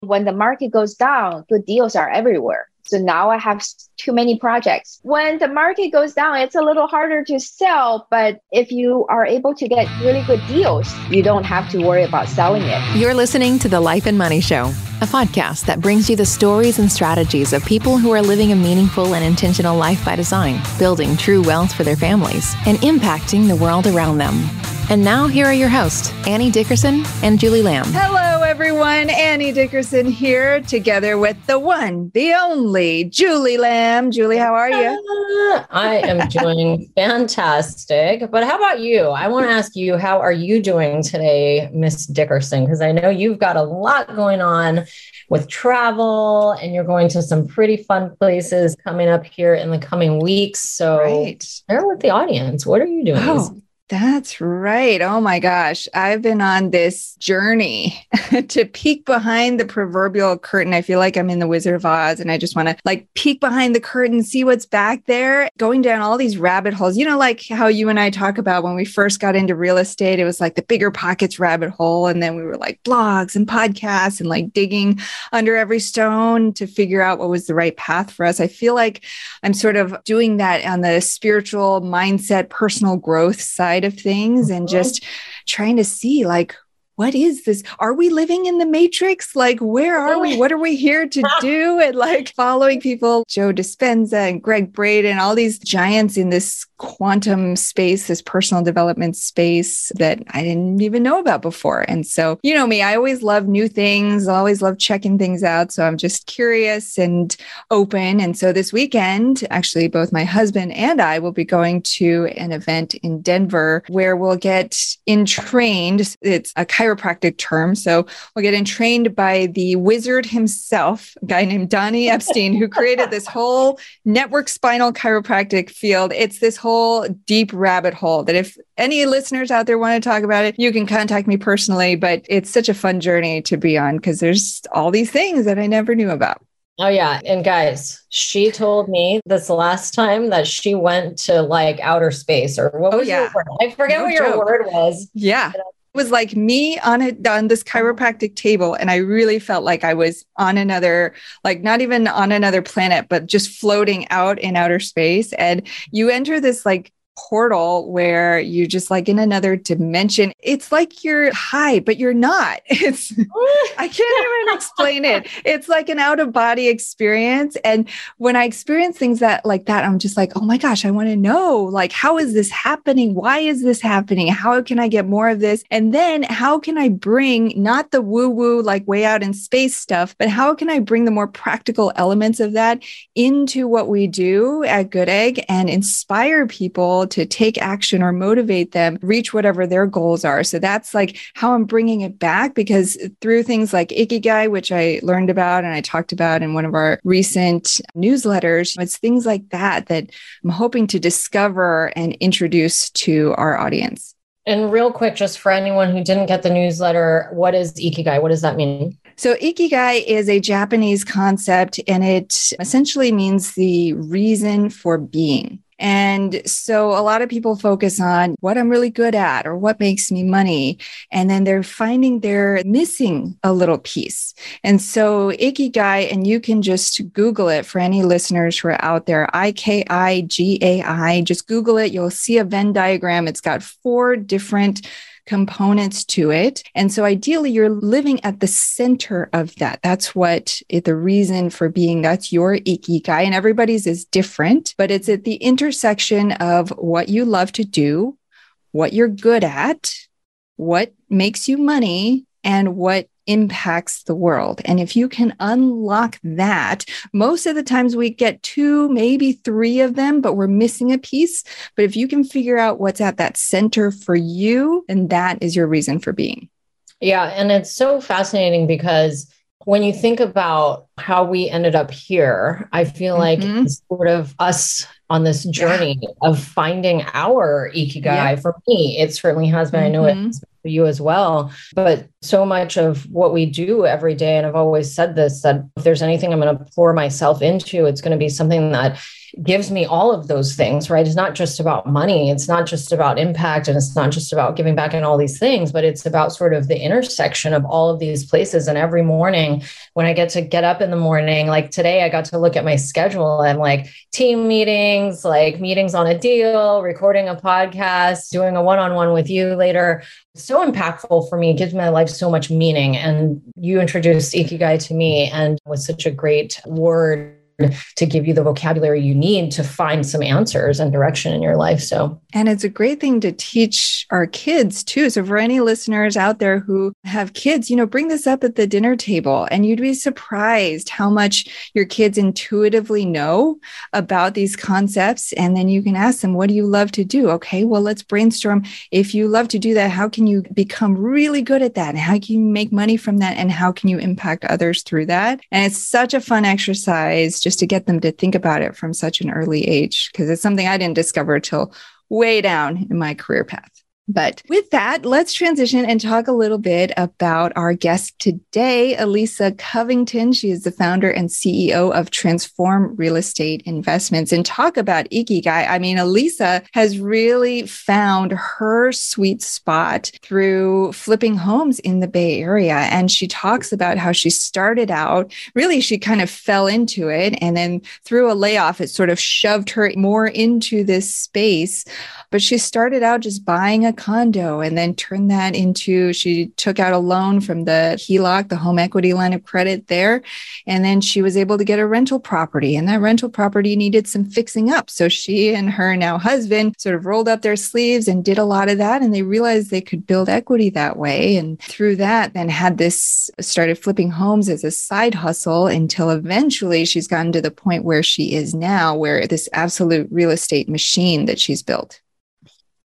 When the market goes down, good deals are everywhere. So now I have too many projects. When the market goes down, it's a little harder to sell. But if you are able to get really good deals, you don't have to worry about selling it. You're listening to The Life and Money Show, a podcast that brings you the stories and strategies of people who are living a meaningful and intentional life by design, building true wealth for their families, and impacting the world around them. And now, here are your hosts, Annie Dickerson and Julie Lamb. Hello, everyone. Annie Dickerson here, together with the one, the only Julie Lamb. Julie, how are you? Uh, I am doing fantastic. But how about you? I want to ask you, how are you doing today, Miss Dickerson? Because I know you've got a lot going on with travel and you're going to some pretty fun places coming up here in the coming weeks. So right. share with the audience. What are you doing? Oh. That's right. Oh my gosh. I've been on this journey to peek behind the proverbial curtain. I feel like I'm in the Wizard of Oz and I just want to like peek behind the curtain, see what's back there, going down all these rabbit holes. You know, like how you and I talk about when we first got into real estate, it was like the BiggerPockets rabbit hole. And then we were like blogs and podcasts and like digging under every stone to figure out what was the right path for us. I feel like I'm sort of doing that on the spiritual mindset, personal growth side side of things and uh-huh. just trying to see like what is this? Are we living in the matrix? Like, where are we? What are we here to do? And like following people, Joe Dispenza and Gregg Braden, all these giants in this quantum space, this personal development space that I didn't even know about before. And so, you know me, I always love new things, I always love checking things out. So I'm just curious and open. And so this weekend, actually, both my husband and I will be going to an event in Denver where we'll get entrained. It's a chiropractic term. So we'll get entrained by the wizard himself, a guy named Donnie Epstein, who created this whole network spinal chiropractic field. It's this whole deep rabbit hole that if any listeners out there want to talk about it, you can contact me personally. But it's such a fun journey to be on because there's all these things that I never knew about. Oh, yeah. And guys, she told me this last time that she went to like outer space or what oh, was yeah. your word? I forget no what joke. your word was. Yeah. It was like me on a, on this chiropractic table and i really felt like i was on another like not even on another planet but just floating out in outer space. And you enter this like portal where you're just like in another dimension. It's like you're high, but you're not. It's, I can't even explain it. It's like an out of body experience. And when I experience things that like that, I'm just like, oh my gosh, I want to know, like, how is this happening? Why is this happening? How can I get more of this? And then how can I bring not the woo woo, like way out in space stuff, but how can I bring the more practical elements of that into what we do at Good Egg and inspire people to take action or motivate them reach whatever their goals are. So that's like how I'm bringing it back because through things like Ikigai, which I learned about and I talked about in one of our recent newsletters, it's things like that that I'm hoping to discover and introduce to our audience. And real quick, just for anyone who didn't get the newsletter, what is Ikigai? What does that mean? So, Ikigai is a Japanese concept and it essentially means the reason for being. And so a lot of people focus on what I'm really good at or what makes me money. And then they're finding they're missing a little piece. And so Ikigai, and you can just Google it for any listeners who are out there I K I G A I. Just Google it. You'll see a Venn diagram. It's got four different components to it. And so ideally, you're living at the center of that. That's what the reason for being, that's your ikigai. And everybody's is different, but it's at the intersection of what you love to do, what you're good at, what makes you money, and what impacts the world. And if you can unlock that, most of the times we get two, maybe three of them, but we're missing a piece. But if you can figure out what's at that center for you, then that is your reason for being. Yeah. And it's so fascinating because when you think about how we ended up here, I feel mm-hmm. like sort of us on this journey yeah. of finding our ikigai. Yeah. For me, it certainly has been. Mm-hmm. I know it's for you as well. But so much of what we do every day, and I've always said this that if there's anything I'm going to pour myself into, it's going to be something that gives me all of those things, right? It's not just about money, it's not just about impact, and it's not just about giving back and all these things, but it's about sort of the intersection of all of these places. And every morning, when I get to get up in the morning, like today, I got to look at my schedule and like team meetings, like meetings on a deal, recording a podcast, doing a one on one with you later. So impactful for me, it gives my life so much meaning. And you introduced Ikigai to me and was such a great word to give you the vocabulary you need to find some answers and direction in your life. So, and it's a great thing to teach our kids too. So, for any listeners out there who have kids, you know, bring this up at the dinner table and you'd be surprised how much your kids intuitively know about these concepts. And then you can ask them, What do you love to do? Okay, well, let's brainstorm. If you love to do that, how can you become really good at that? And how can you make money from that? And how can you impact others through that? And it's such a fun exercise just to get them to think about it from such an early age because it's something I didn't discover till way down in my career path. But with that, let's transition and talk a little bit about our guest today, Elisa Covington. She is the founder and CEO of Transform Real Estate Investments and talk about Ikigai. I mean, Elisa has really found her sweet spot through flipping homes in the Bay Area. And she talks about how she started out, really, she kind of fell into it. And then through a layoff, it sort of shoved her more into this space but she started out just buying a condo and then turned that into, she took out a loan from the HELOC, the home equity line of credit there. And then she was able to get a rental property and that rental property needed some fixing up. So she and her now husband sort of rolled up their sleeves and did a lot of that. And they realized they could build equity that way. And through that, then had this started flipping homes as a side hustle until eventually she's gotten to the point where she is now, where this absolute real estate machine that she's built.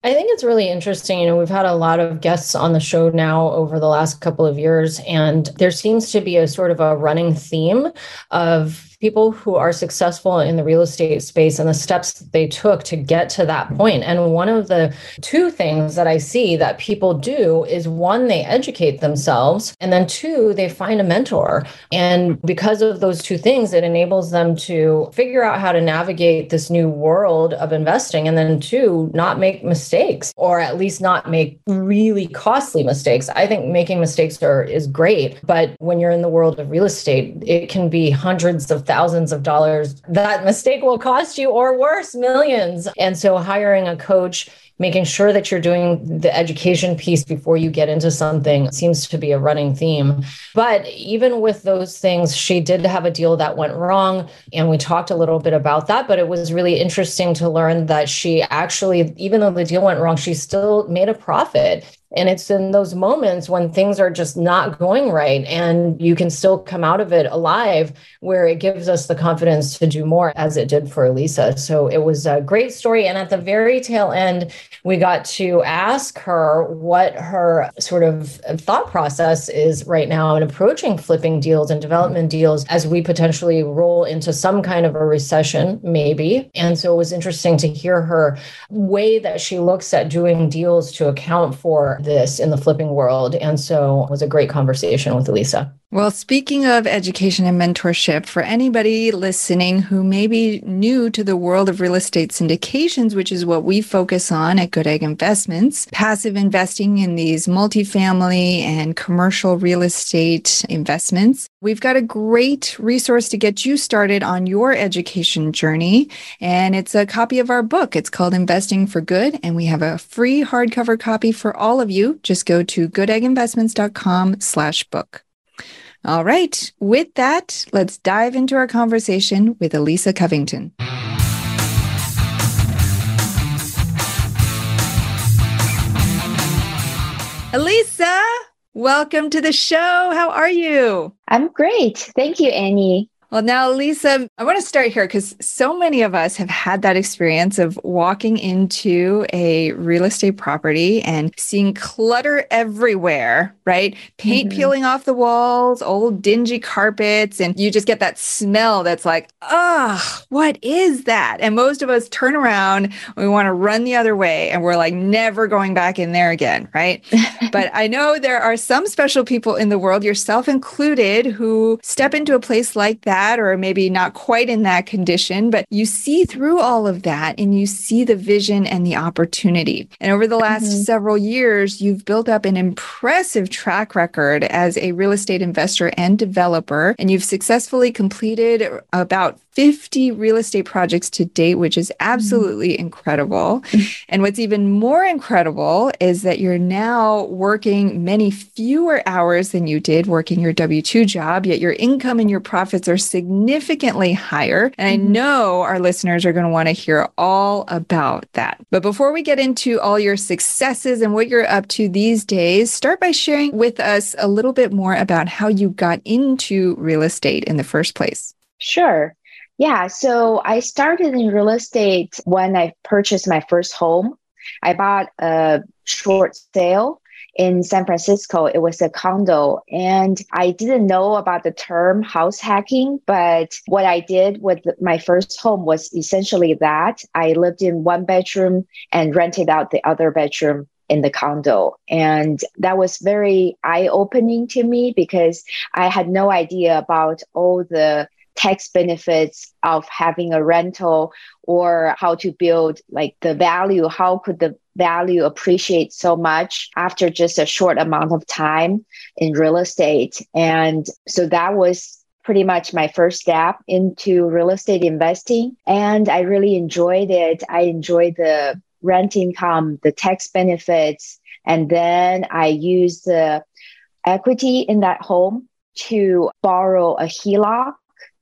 I think it's really interesting. You know, we've had a lot of guests on the show now over the last couple of years, and there seems to be a sort of a running theme of people who are successful in the real estate space and the steps they took to get to that point. And one of the two things that I see that people do is one, they educate themselves, and then two, they find a mentor. And because of those two things, it enables them to figure out how to navigate this new world of investing. And then two, not make mistakes or at least not make really costly mistakes. I think making mistakes are is great, but when you're in the world of real estate, it can be hundreds of thousands of dollars, that mistake will cost you, or worse, millions. And so hiring a coach making sure that you're doing the education piece before you get into something seems to be a running theme. But even with those things, she did have a deal that went wrong. And we talked a little bit about that. But it was really interesting to learn that she actually, even though the deal went wrong, she still made a profit. And it's in those moments when things are just not going right and you can still come out of it alive where it gives us the confidence to do more as it did for Elisa. So it was a great story. And at the very tail end, we got to ask her what her sort of thought process is right now in approaching flipping deals and development deals as we potentially roll into some kind of a recession, maybe. And so it was interesting to hear her way that she looks at doing deals to account for this in the flipping world. And so it was a great conversation with Elisa. Well, speaking of education and mentorship, for anybody listening who may be new to the world of real estate syndications, which is what we focus on at Good Egg Investments, passive investing in these multifamily and commercial real estate investments, we've got a great resource to get you started on your education journey. And it's a copy of our book. It's called Investing for Good. And we have a free hardcover copy for all of you. Just go to goodegginvestments.com slash book. All right. With that, let's dive into our conversation with Elisa Covington. Elisa, welcome to the show. How are you? I'm great. Thank you, Annie. Well, now, Lisa, I want to start here because so many of us have had that experience of walking into a real estate property and seeing clutter everywhere, right? Paint mm-hmm. peeling off the walls, old dingy carpets, and you just get that smell that's like, oh, what is that? And most of us turn around, we want to run the other way, and we're like, never going back in there again, right? but I know there are some special people in the world, yourself included, who step into a place like that had, or maybe not quite in that condition, but you see through all of that and you see the vision and the opportunity. And over the last mm-hmm. several years, you've built up an impressive track record as a real estate investor and developer, and you've successfully completed about 50 real estate projects to date, which is absolutely mm-hmm. incredible. and what's even more incredible is that you're now working many fewer hours than you did working your W 2 job, yet your income and your profits are significantly higher. And I mm-hmm. know our listeners are going to want to hear all about that. But before we get into all your successes and what you're up to these days, start by sharing with us a little bit more about how you got into real estate in the first place. Sure. Yeah, so I started in real estate when I purchased my first home. I bought a short sale in San Francisco. It was a condo, and I didn't know about the term house hacking. But what I did with my first home was essentially that I lived in one bedroom and rented out the other bedroom in the condo. And that was very eye opening to me because I had no idea about all the tax benefits of having a rental or how to build like the value how could the value appreciate so much after just a short amount of time in real estate? And so that was pretty much my first step into real estate investing and i really enjoyed it. I enjoyed the rent income the tax benefits and then i used the equity in that home to borrow a HELOC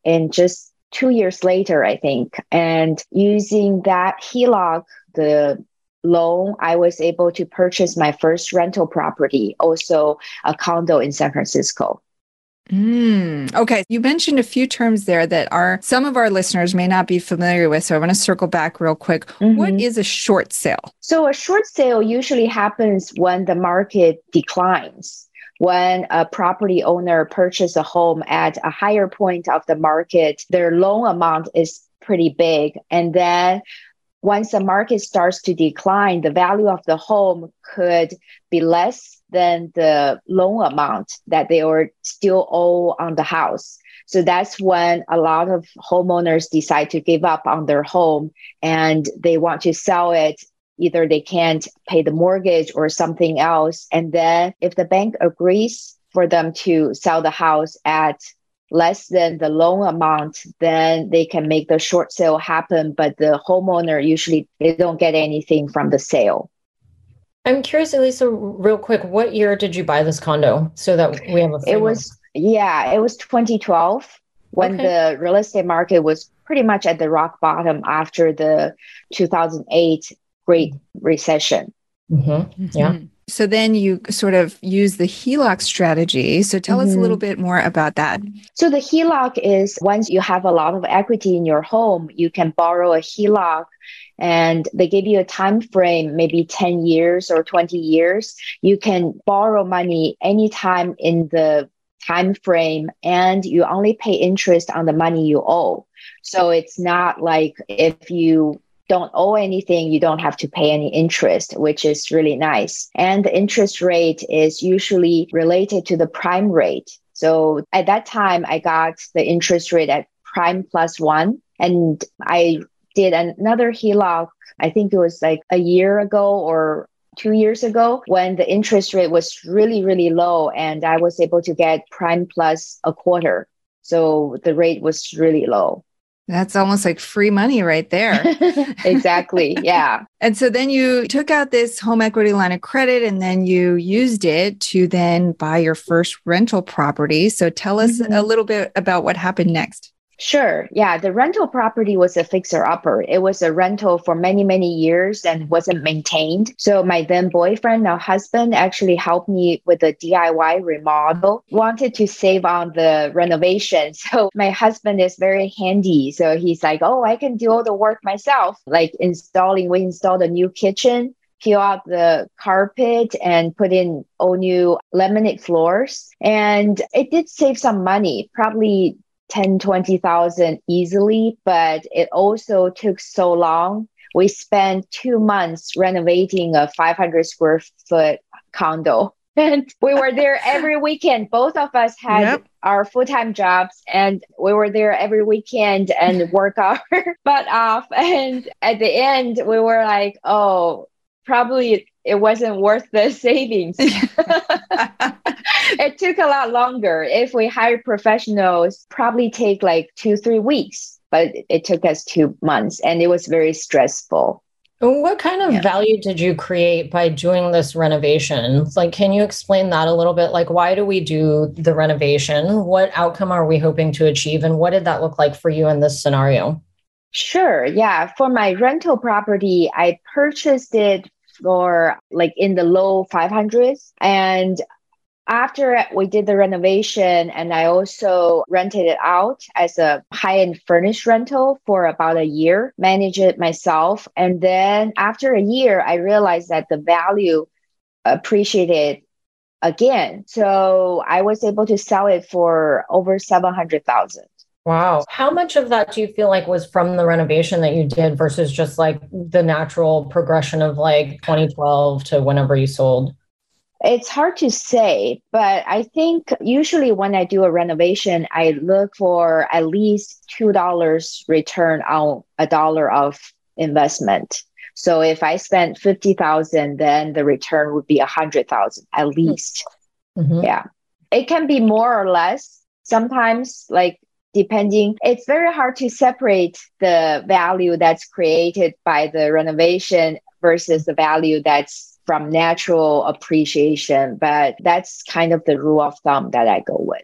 and just two years later, I think. And using that HELOC, the loan, I was able to purchase my first rental property, also a condo in San Francisco. Mm, okay. You mentioned a few terms there that are some of our listeners may not be familiar with. So I want to circle back real quick. Mm-hmm. What is a short sale? So a short sale usually happens when the market declines when a property owner purchases a home at a higher point of the market, their loan amount is pretty big. And then once the market starts to decline, the value of the home could be less than the loan amount that they are still owe on the house. So that's when a lot of homeowners decide to give up on their home and they want to sell it either they can't pay the mortgage or something else. And then if the bank agrees for them to sell the house at less than the loan amount, then they can make the short sale happen. But the homeowner usually they don't get anything from the sale. I'm curious, Elisa, real quick, what year did you buy this condo so that we have a It was yeah, it was 2012 when okay. the real estate market was pretty much at the rock bottom after the 2008 Great Recession. Mm-hmm. Yeah. Mm-hmm. So then you sort of use the HELOC strategy. So tell mm-hmm. us a little mm-hmm. bit more about that. So the HELOC is once you have a lot of equity in your home, you can borrow a HELOC and they give you a time frame maybe 10 years or 20 years you can borrow money anytime in the time frame and you only pay interest on the money you owe so it's not like if you don't owe anything, you don't have to pay any interest, which is really nice. And the interest rate is usually related to the prime rate. So at that time, I got the interest rate at prime plus one. And I did another HELOC, I think it was like a year ago or two years ago when the interest rate was really, really low. And I was able to get prime plus a quarter. So the rate was really low. That's almost like free money right there. exactly. Yeah. and so then you took out this home equity line of credit and then you used it to then buy your first rental property. So tell us mm-hmm. a little bit about what happened next. Sure. Yeah. The rental property was a fixer upper. It was a rental for many, many years and wasn't maintained. So my then boyfriend, now husband, actually helped me with a DIY remodel, wanted to save on the renovation. So my husband is very handy. So he's like, oh, I can do all the work myself, like installing, we installed a new kitchen peel out the carpet and put in all new laminate floors. And it did save some money, probably 10, 20,000 easily, but it also took so long. We spent two months renovating a 500 square foot condo. And we were there every weekend. Both of us had yep. our full-time jobs and we were there every weekend and work our butt off. And at the end, we were like, oh, probably it wasn't worth the savings. It took a lot longer. If we hired professionals, probably take like two, three weeks, but it took us two months and it was very stressful. What kind of yeah. value did you create by doing this renovation? Like, can you explain that a little bit? Like, why do we do the renovation? What outcome are we hoping to achieve? And what did that look like for you in this scenario? Sure. Yeah. For my rental property, I purchased it for like in the low 500s. And after we did the renovation and I also rented it out as a high-end furnished rental for about a year, managed it myself. And then after a year, I realized that the value appreciated again. So I was able to sell it for over 700,000. Wow. How much of that do you feel like was from the renovation that you did versus just like the natural progression of like 2012 to whenever you sold? It's hard to say, but I think usually when I do a renovation, I look for at least $2 return on a dollar of investment. So if I spent 50,000, then the return would be 100,000 at least. Mm-hmm. Yeah. It can be more or less. Sometimes like depending it's very hard to separate the value that's created by the renovation versus the value that's from natural appreciation but that's kind of the rule of thumb that i go with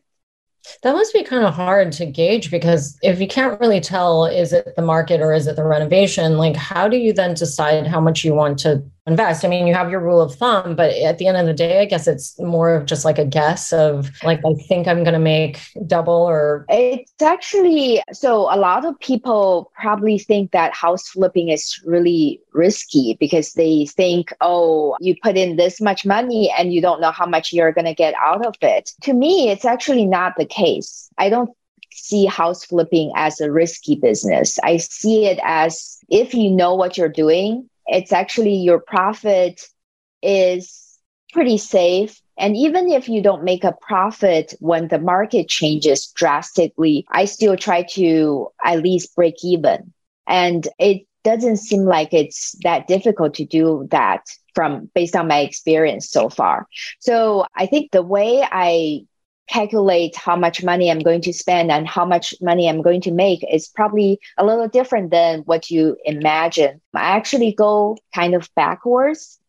that must be kind of hard to gauge because if you can't really tell, is it the market or is it the renovation? Like, how do you then decide how much you want to invest? I mean, you have your rule of thumb, but at the end of the day, I guess it's more of just like a guess of like, I think I'm going to make double or. It's actually so a lot of people probably think that house flipping is really risky because they think, oh, you put in this much money and you don't know how much you're going to get out of it. To me, it's actually not the case. I don't see house flipping as a risky business. I see it as if you know what you're doing, it's actually your profit is pretty safe. And even if you don't make a profit when the market changes drastically, I still try to at least break even. And it doesn't seem like it's that difficult to do that from based on my experience so far. So I think the way I calculate how much money I'm going to spend and how much money I'm going to make is probably a little different than what you imagine. I actually go kind of backwards.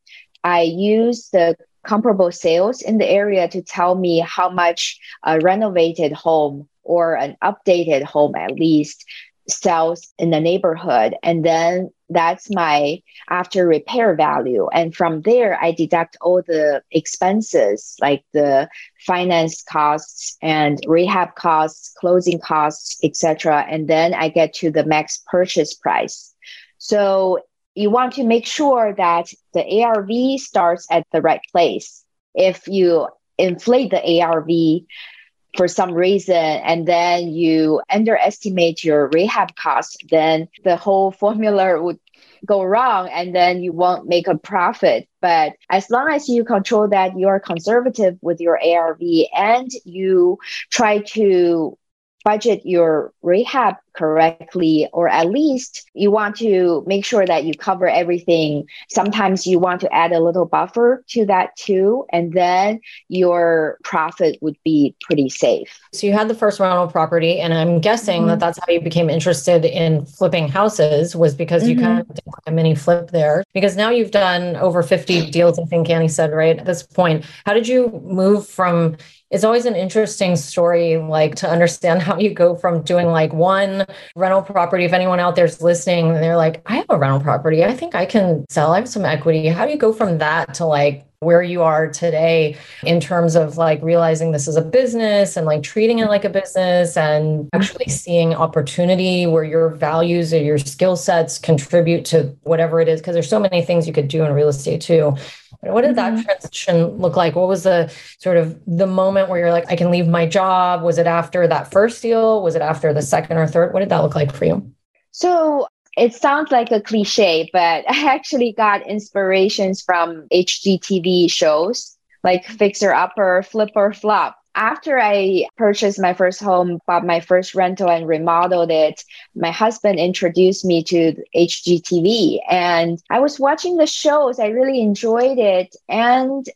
I use the comparable sales in the area to tell me how much a renovated home or an updated home at least sells in the neighborhood. And then that's my after repair value. And from there, I deduct all the expenses like the finance costs and rehab costs, closing costs, etc. And then I get to the max purchase price. So you want to make sure that the ARV starts at the right place. If you inflate the ARV, for some reason and then you underestimate your rehab cost, then the whole formula would go wrong and then you won't make a profit. But as long as you control that you're conservative with your ARV and you try to budget your rehab correctly, or at least you want to make sure that you cover everything. Sometimes you want to add a little buffer to that too, and then your profit would be pretty safe. So you had the first rental property, and I'm guessing mm-hmm. that that's how you became interested in flipping houses was because you mm-hmm. kind of did a mini flip there. Because now you've done over 50 deals, I think Annie said, right at this point. How did you move from it's always an interesting story, like to understand how you go from doing like one rental property. If anyone out there's listening, they're like, I have a rental property. I think I can sell. I have some equity. How do you go from that to like where you are today in terms of like realizing this is a business and like treating it like a business and actually seeing opportunity where your values or your skill sets contribute to whatever it is because there's so many things you could do in real estate too what did that mm-hmm. transition look like? What was the sort of the moment where you're like i can leave my job was it after that first deal? Was it after the second or third? What did that look like for you? So it sounds like a cliche, but I actually got inspirations from HGTV shows like Fixer Upper, Flip or Flop. After I purchased my first home, bought my first rental and remodeled it, my husband introduced me to HGTV and I was watching the shows. I really enjoyed it. And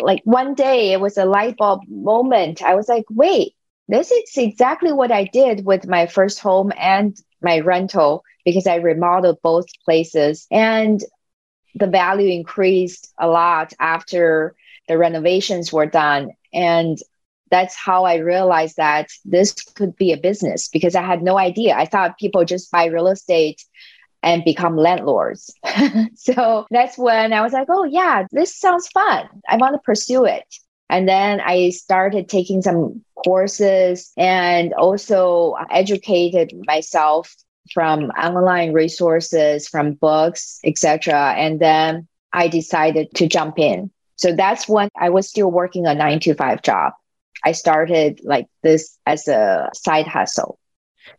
like one day it was a light bulb moment. I was like, wait, this is exactly what I did with my first home and my rental because I remodeled both places. And the value increased a lot after the renovations were done. And that's how I realized that this could be a business because I had no idea. I thought people just buy real estate and become landlords. so that's when I was like, oh, yeah, this sounds fun. I want to pursue it. And then I started taking some courses and also educated myself from online resources, from books, etc. And then I decided to jump in. So that's when I was still working a nine to five job. I started like this as a side hustle.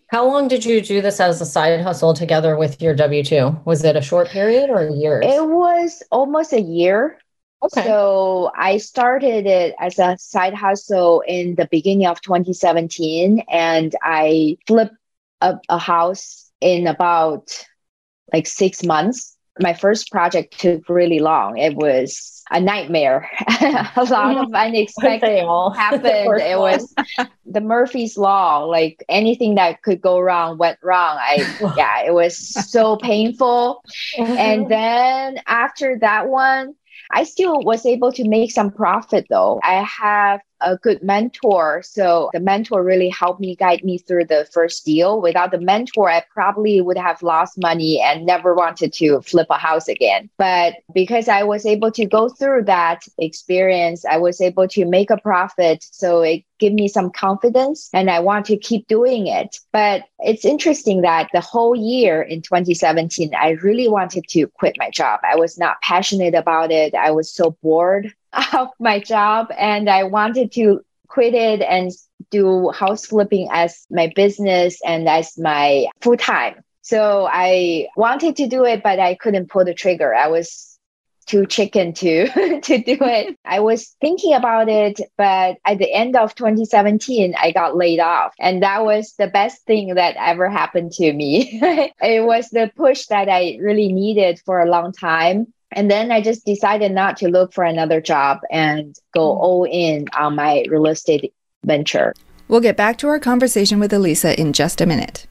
How long did you do this as a side hustle together with your W 2? Was it a short period or years? It was almost a year. Okay. So I started it as a side hustle in the beginning of 2017 and I flipped a, a house in about like six months. My first project took really long. It was a nightmare. a lot of unexpected happened. it was the Murphy's Law. Like anything that could go wrong went wrong. I yeah, it was so painful. And then after that one, I still was able to make some profit though. I have a good mentor. So the mentor really helped me guide me through the first deal. Without the mentor, I probably would have lost money and never wanted to flip a house again. But because I was able to go through that experience, I was able to make a profit. So it gave me some confidence and I want to keep doing it. But it's interesting that the whole year in 2017, I really wanted to quit my job. I was not passionate about it. I was so bored of my job and I wanted to quit it and do house flipping as my business and as my full time. So I wanted to do it, but I couldn't pull the trigger. I was too chicken to to do it. I was thinking about it, but at the end of 2017, I got laid off, and that was the best thing that ever happened to me. it was the push that I really needed for a long time. And then I just decided not to look for another job and go mm. all in on my real estate venture. We'll get back to our conversation with Elisa in just a minute.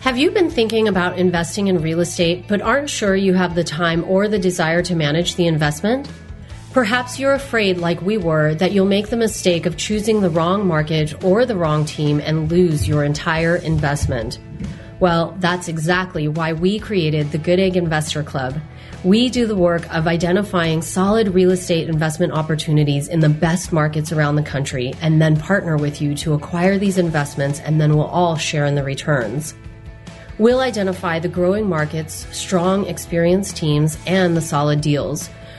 Have you been thinking about investing in real estate but aren't sure you have the time or the desire to manage the investment? Perhaps you're afraid, like we were, that you'll make the mistake of choosing the wrong market or the wrong team and lose your entire investment. Well, that's exactly why we created the Good Egg Investor Club. We do the work of identifying solid real estate investment opportunities in the best markets around the country and then partner with you to acquire these investments and then we'll all share in the returns. We'll identify the growing markets, strong, experienced teams, and the solid deals.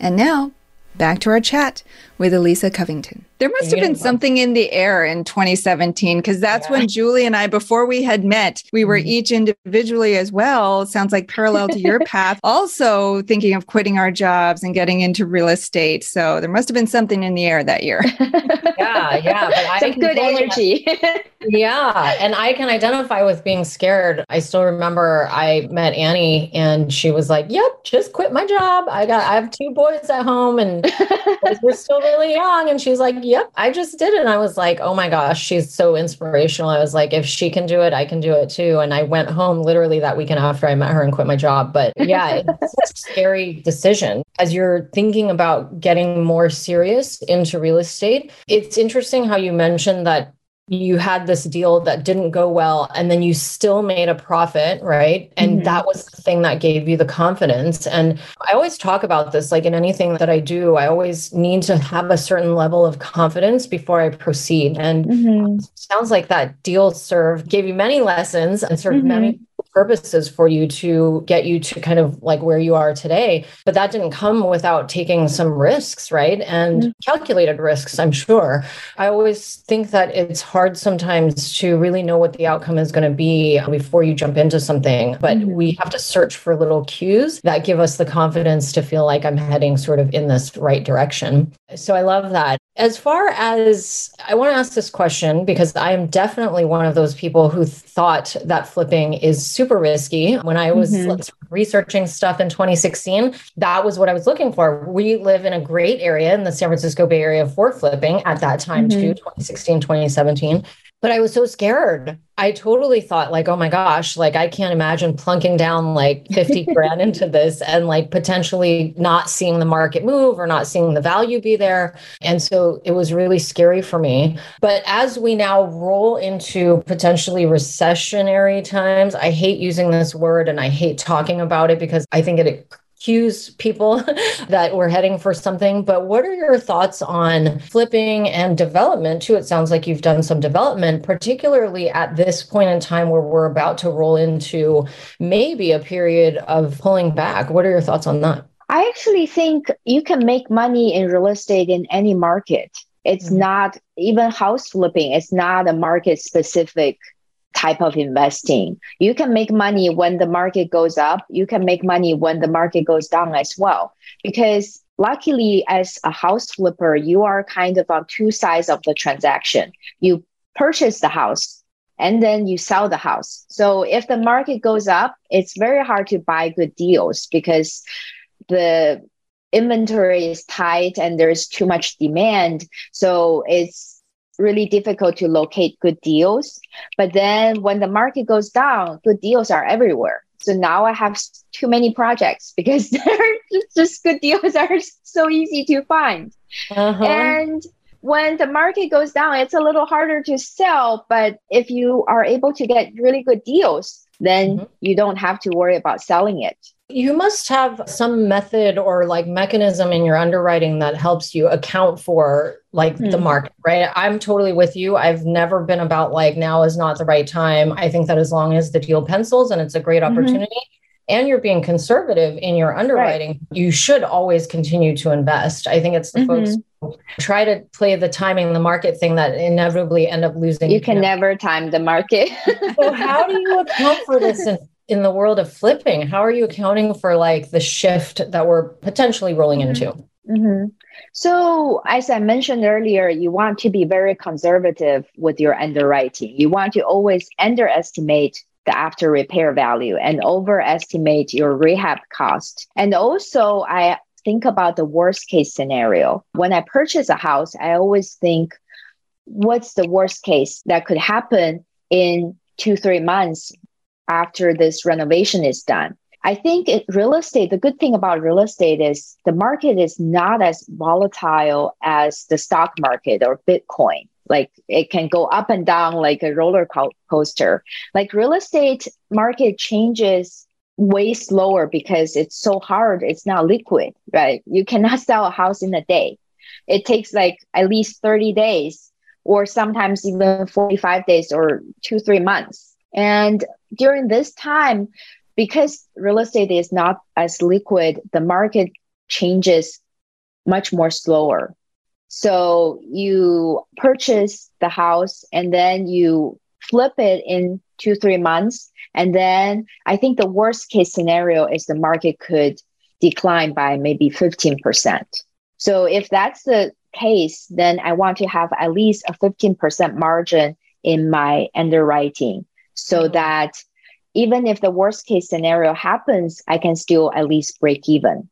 And now, back to our chat with Elisa Covington. There must have been something in the air in 2017 because that's yeah. when Julie and I, before we had met, we were mm-hmm. each individually as well. Sounds like parallel to your path, also thinking of quitting our jobs and getting into real estate. So there must have been something in the air that year. yeah, yeah. But Some good energy. yeah. And I can identify with being scared. I still remember I met Annie and she was like, Yep, just quit my job. I got I have two boys at home and we're still really young. And she's like, Yep, I just did it. And I was like, Oh my gosh, she's so inspirational. I was like, if she can do it, I can do it too. And I went home literally that weekend after I met her and quit my job. But yeah, it's a scary decision. As you're thinking about getting more serious into real estate, it's interesting how you mentioned that you had this deal that didn't go well and then you still made a profit right and mm-hmm. that was the thing that gave you the confidence and i always talk about this like in anything that i do i always need to have a certain level of confidence before i proceed and mm-hmm. sounds like that deal served gave you many lessons and served mm-hmm. many purposes for you to get you to kind of like where you are today. But that didn't come without taking some risks, right? And mm-hmm. calculated risks, I'm sure. I always think that it's hard sometimes to really know what the outcome is going to be before you jump into something. But mm-hmm. we have to search for little cues that give us the confidence to feel like I'm heading sort of in this right direction. So I love that. As far as I want to ask this question, because I am definitely one of those people who thought that flipping is super risky. When I was mm-hmm. researching stuff in 2016, that was what I was looking for. We live in a great area in the San Francisco Bay Area for flipping at that time, mm-hmm. too, 2016, 2017 but I was so scared. I totally thought like, oh my gosh, like I can't imagine plunking down like 50 grand into this and like potentially not seeing the market move or not seeing the value be there. And so it was really scary for me. But as we now roll into potentially recessionary times, I hate using this word and I hate talking about it because I think it cues people that we're heading for something. But what are your thoughts on flipping and development too? It sounds like you've done some development, particularly at this point in time where we're about to roll into maybe a period of pulling back. What are your thoughts on that? I actually think you can make money in real estate in any market. It's mm-hmm. not even house flipping, it's not a market specific type of investing. You can make money when the market goes up. You can make money when the market goes down as well. Because luckily, as a house flipper, you are kind of on two sides of the transaction. You purchase the house and then you sell the house. So if the market goes up, it's very hard to buy good deals because the inventory is tight and there's too much demand. So it's really difficult to locate good deals. But then when the market goes down, good deals are everywhere. So now I have too many projects because they're just good deals are so easy to find. Uh-huh. And when the market goes down, it's a little harder to sell. But if you are able to get really good deals, then mm-hmm. you don't have to worry about selling it. You must have some method or like mechanism in your underwriting that helps you account for like mm. the hmm. market, right? I'm totally with you. I've never been about like now is not the right time. I think that as long as the deal pencils and it's a great mm-hmm. opportunity mm-hmm. and you're being conservative in your underwriting, right. you should always continue to invest. I think it's the mm-hmm. folks try to play the timing the market thing that inevitably end up losing. You can you know? never time the market. so how do you account for this in in the world of flipping how are you accounting for like the shift that we're potentially rolling mm-hmm. into mm-hmm. so as i mentioned earlier you want to be very conservative with your underwriting you want to always underestimate the after repair value and overestimate your rehab cost and also i think about the worst case scenario when i purchase a house i always think what's the worst case that could happen in two three months after this renovation is done. I think it, real estate, the good thing about real estate is the market is not as volatile as the stock market or Bitcoin. Like it can go up and down like a roller coaster. Like real estate market changes way slower because it's so hard. It's not liquid, right? You cannot sell a house in a day. It takes like at least 30 days or sometimes even 45 days or two, three months and during this time, because real estate is not as liquid, the market changes much more slower. So you purchase the house and then you flip it in two, three months. And then I think the worst case scenario is the market could decline by maybe 15%. So if that's the case, then I want to have at least a 15% margin in my underwriting so mm-hmm. that even if the worst case scenario happens, I can still at least break even.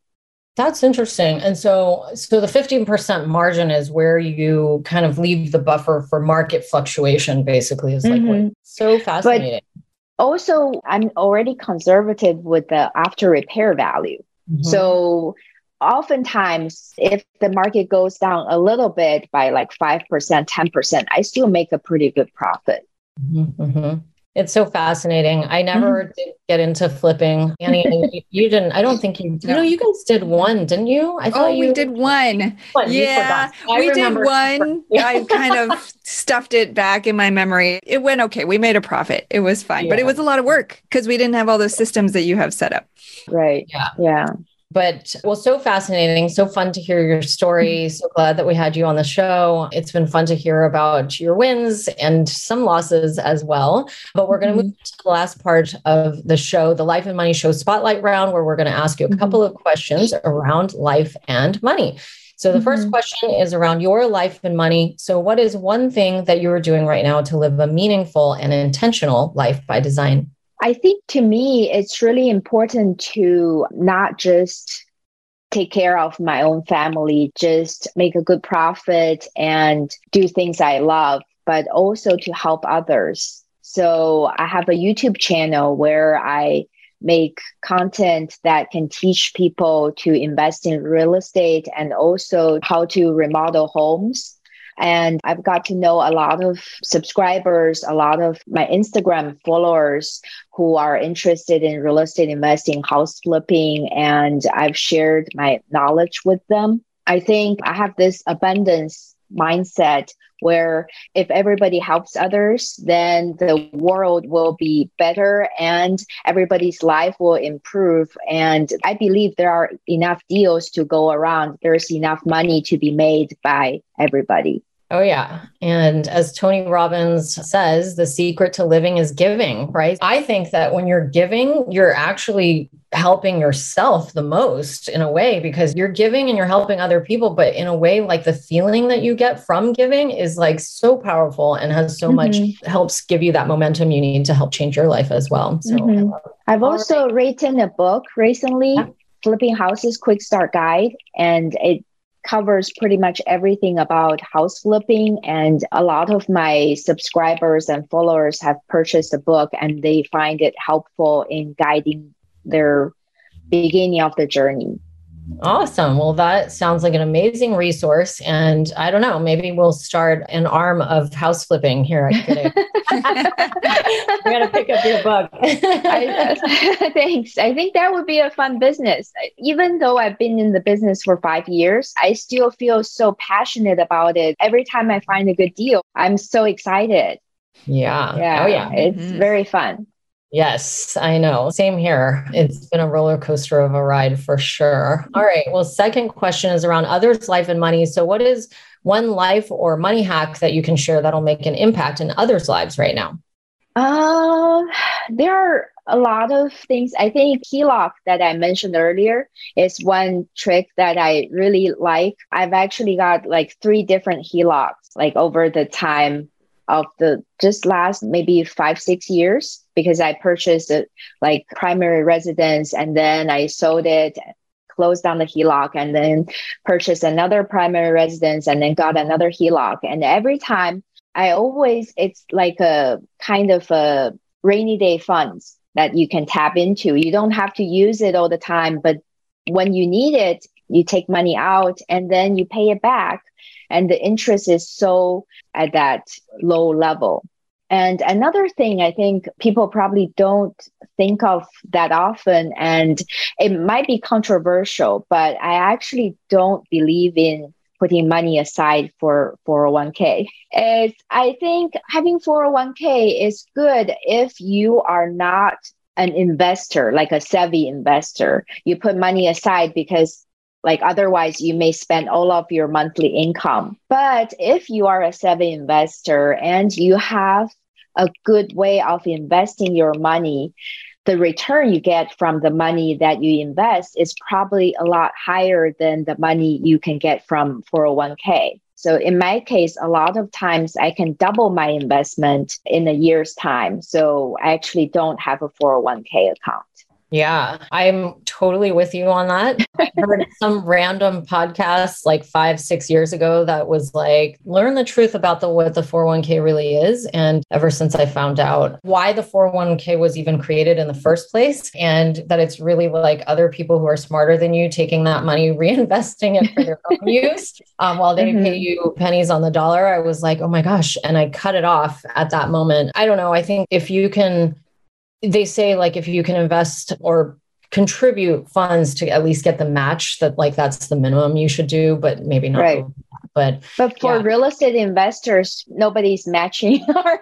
That's interesting. And so so the 15% margin is where you kind of leave the buffer for market fluctuation basically is like mm-hmm. so fascinating. But also I'm already conservative with the after repair value. Mm-hmm. So oftentimes if the market goes down a little bit by like 5%, 10%, I still make a pretty good profit. Mm-hmm. It's so fascinating. I never mm-hmm. did get into flipping. Annie, you didn't. I don't think you. You know, you guys did one, didn't you? I thought oh, you, we did one. one. Yeah, we did one. I kind of stuffed it back in my memory. It went okay. We made a profit. It was fine, yeah. but it was a lot of work because we didn't have all those systems that you have set up. Right. Yeah. Yeah. But well, so fascinating, so fun to hear your story. Mm-hmm. So glad that we had you on the show. It's been fun to hear about your wins and some losses as well. But we're going to move mm-hmm. to the last part of the show, the Life and Money Show Spotlight Round, where we're going to ask you a mm-hmm. couple of questions around life and money. So the mm-hmm. first question is around your life and money. So what is one thing that you are doing right now to live a meaningful and intentional life by design? I think to me, it's really important to not just take care of my own family, just make a good profit and do things I love, but also to help others. So I have a YouTube channel where I make content that can teach people to invest in real estate and also how to remodel homes and I've got to know a lot of subscribers, a lot of my Instagram followers who are interested in real estate investing, house flipping, and I've shared my knowledge with them. I think I have this abundance mindset where if everybody helps others, then the world will be better and everybody's life will improve. And I believe there are enough deals to go around. There's enough money to be made by everybody. Oh, yeah. And as Tony Robbins says, the secret to living is giving, right? I think that when you're giving, you're actually helping yourself the most in a way because you're giving and you're helping other people. But in a way, like the feeling that you get from giving is like so powerful and has so mm-hmm. much helps give you that momentum you need to help change your life as well. So mm-hmm. I've also right. written a book recently. Yeah. Flipping Houses Quick Start Guide, and it covers pretty much everything about house flipping. And a lot of my subscribers and followers have purchased the book and they find it helpful in guiding their beginning of the journey. Awesome. Well, that sounds like an amazing resource. And I don't know, maybe we'll start an arm of house flipping here at Kidding. I got to pick up your book. I, thanks. I think that would be a fun business. Even though I've been in the business for five years, I still feel so passionate about it. Every time I find a good deal, I'm so excited. Yeah. Yeah. Oh, yeah. It's mm-hmm. very fun. Yes, I know. Same here. It's been a roller coaster of a ride for sure. All right. Well, second question is around others' life and money. So, what is one life or money hack that you can share that'll make an impact in others' lives right now? Uh, there are a lot of things. I think HELOC that I mentioned earlier is one trick that I really like. I've actually got like three different HELOCs like over the time of the just last maybe five, six years because I purchased it like primary residence and then I sold it, closed down the HELOC and then purchased another primary residence and then got another HELOC. And every time I always, it's like a kind of a rainy day funds that you can tap into. You don't have to use it all the time, but when you need it, you take money out and then you pay it back and the interest is so at that low level. And another thing I think people probably don't think of that often, and it might be controversial, but I actually don't believe in putting money aside for 401k. Is I think having 401k is good if you are not an investor, like a savvy investor. You put money aside because Like otherwise, you may spend all of your monthly income. But if you are a savvy investor and you have a good way of investing your money, the return you get from the money that you invest is probably a lot higher than the money you can get from 401k. So in my case, a lot of times I can double my investment in a year's time. So I actually don't have a 401k account. Yeah, I'm totally with you on that. I heard some random podcast like five, six years ago that was like, learn the truth about the what the 401k really is. And ever since I found out why the 401k was even created in the first place, and that it's really like other people who are smarter than you taking that money, reinvesting it for their own use um, while they mm-hmm. pay you pennies on the dollar, I was like, oh my gosh. And I cut it off at that moment. I don't know. I think if you can they say like if you can invest or contribute funds to at least get the match that like that's the minimum you should do but maybe not. Right. But but for yeah. real estate investors nobody's matching our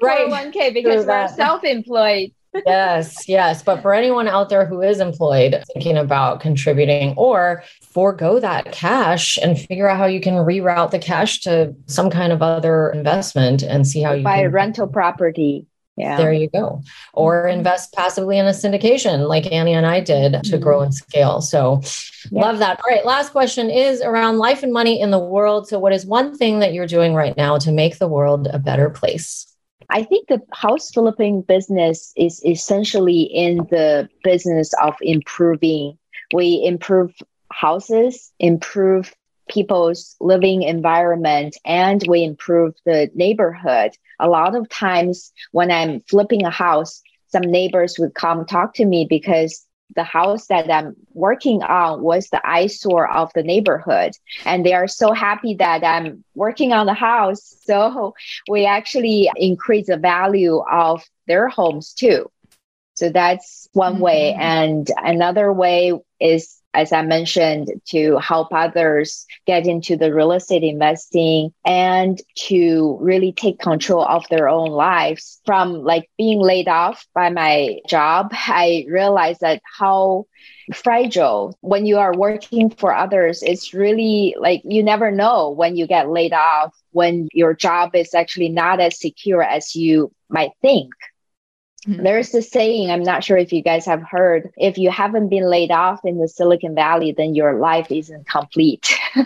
right. 1k because we're self-employed. Yes yes. But for anyone out there who is employed thinking about contributing or forego that cash and figure out how you can reroute the cash to some kind of other investment and see how you buy can- a rental property yeah. There you go. Or mm-hmm. invest passively in a syndication like Annie and I did to mm-hmm. grow and scale. So yeah. love that. All right. Last question is around life and money in the world. So, what is one thing that you're doing right now to make the world a better place? I think the house flipping business is essentially in the business of improving. We improve houses, improve people's living environment and we improve the neighborhood. A lot of times when I'm flipping a house, some neighbors would come talk to me because the house that I'm working on was the eyesore of the neighborhood. And they are so happy that I'm working on the house. So we actually increase the value of their homes too. So that's one mm-hmm. way. And another way is as I mentioned, to help others get into the real estate investing and to really take control of their own lives. From like being laid off by my job, I realized that how fragile when you are working for others it's really like you never know when you get laid off when your job is actually not as secure as you might think Mm-hmm. There's this saying, I'm not sure if you guys have heard, if you haven't been laid off in the Silicon Valley, then your life isn't complete. so,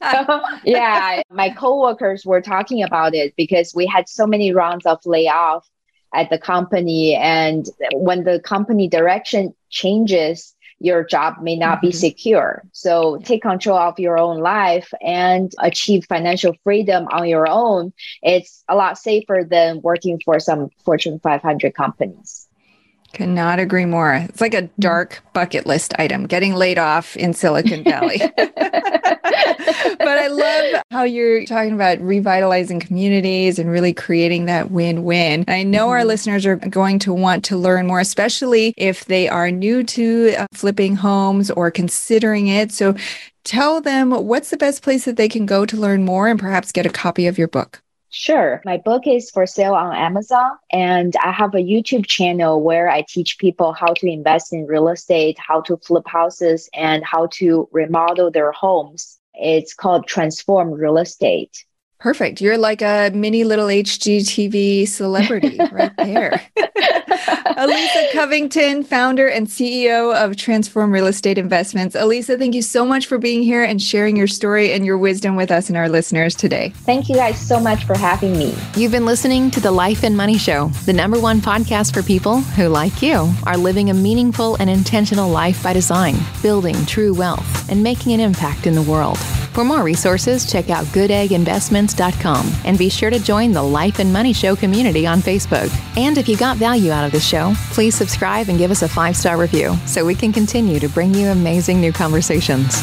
yeah, my coworkers were talking about it because we had so many rounds of layoff at the company. And when the company direction changes, your job may not mm-hmm. be secure. So take control of your own life and achieve financial freedom on your own. It's a lot safer than working for some Fortune 500 companies. Cannot agree more. It's like a dark bucket list item getting laid off in Silicon Valley. but I love how you're talking about revitalizing communities and really creating that win win. I know mm-hmm. our listeners are going to want to learn more, especially if they are new to uh, flipping homes or considering it. So tell them what's the best place that they can go to learn more and perhaps get a copy of your book. Sure. My book is for sale on Amazon, and I have a YouTube channel where I teach people how to invest in real estate, how to flip houses, and how to remodel their homes. It's called Transform Real Estate. Perfect. You're like a mini little HGTV celebrity right there. Elisa Covington, founder and CEO of Transform Real Estate Investments. Elisa, thank you so much for being here and sharing your story and your wisdom with us and our listeners today. Thank you guys so much for having me. You've been listening to the Life and Money Show, the number one podcast for people who, like you, are living a meaningful and intentional life by design, building true wealth, and making an impact in the world. For more resources, check out goodegginvestments.com and be sure to join the Life and Money Show community on Facebook. And if you got value out of the show, please subscribe and give us a five star review so we can continue to bring you amazing new conversations.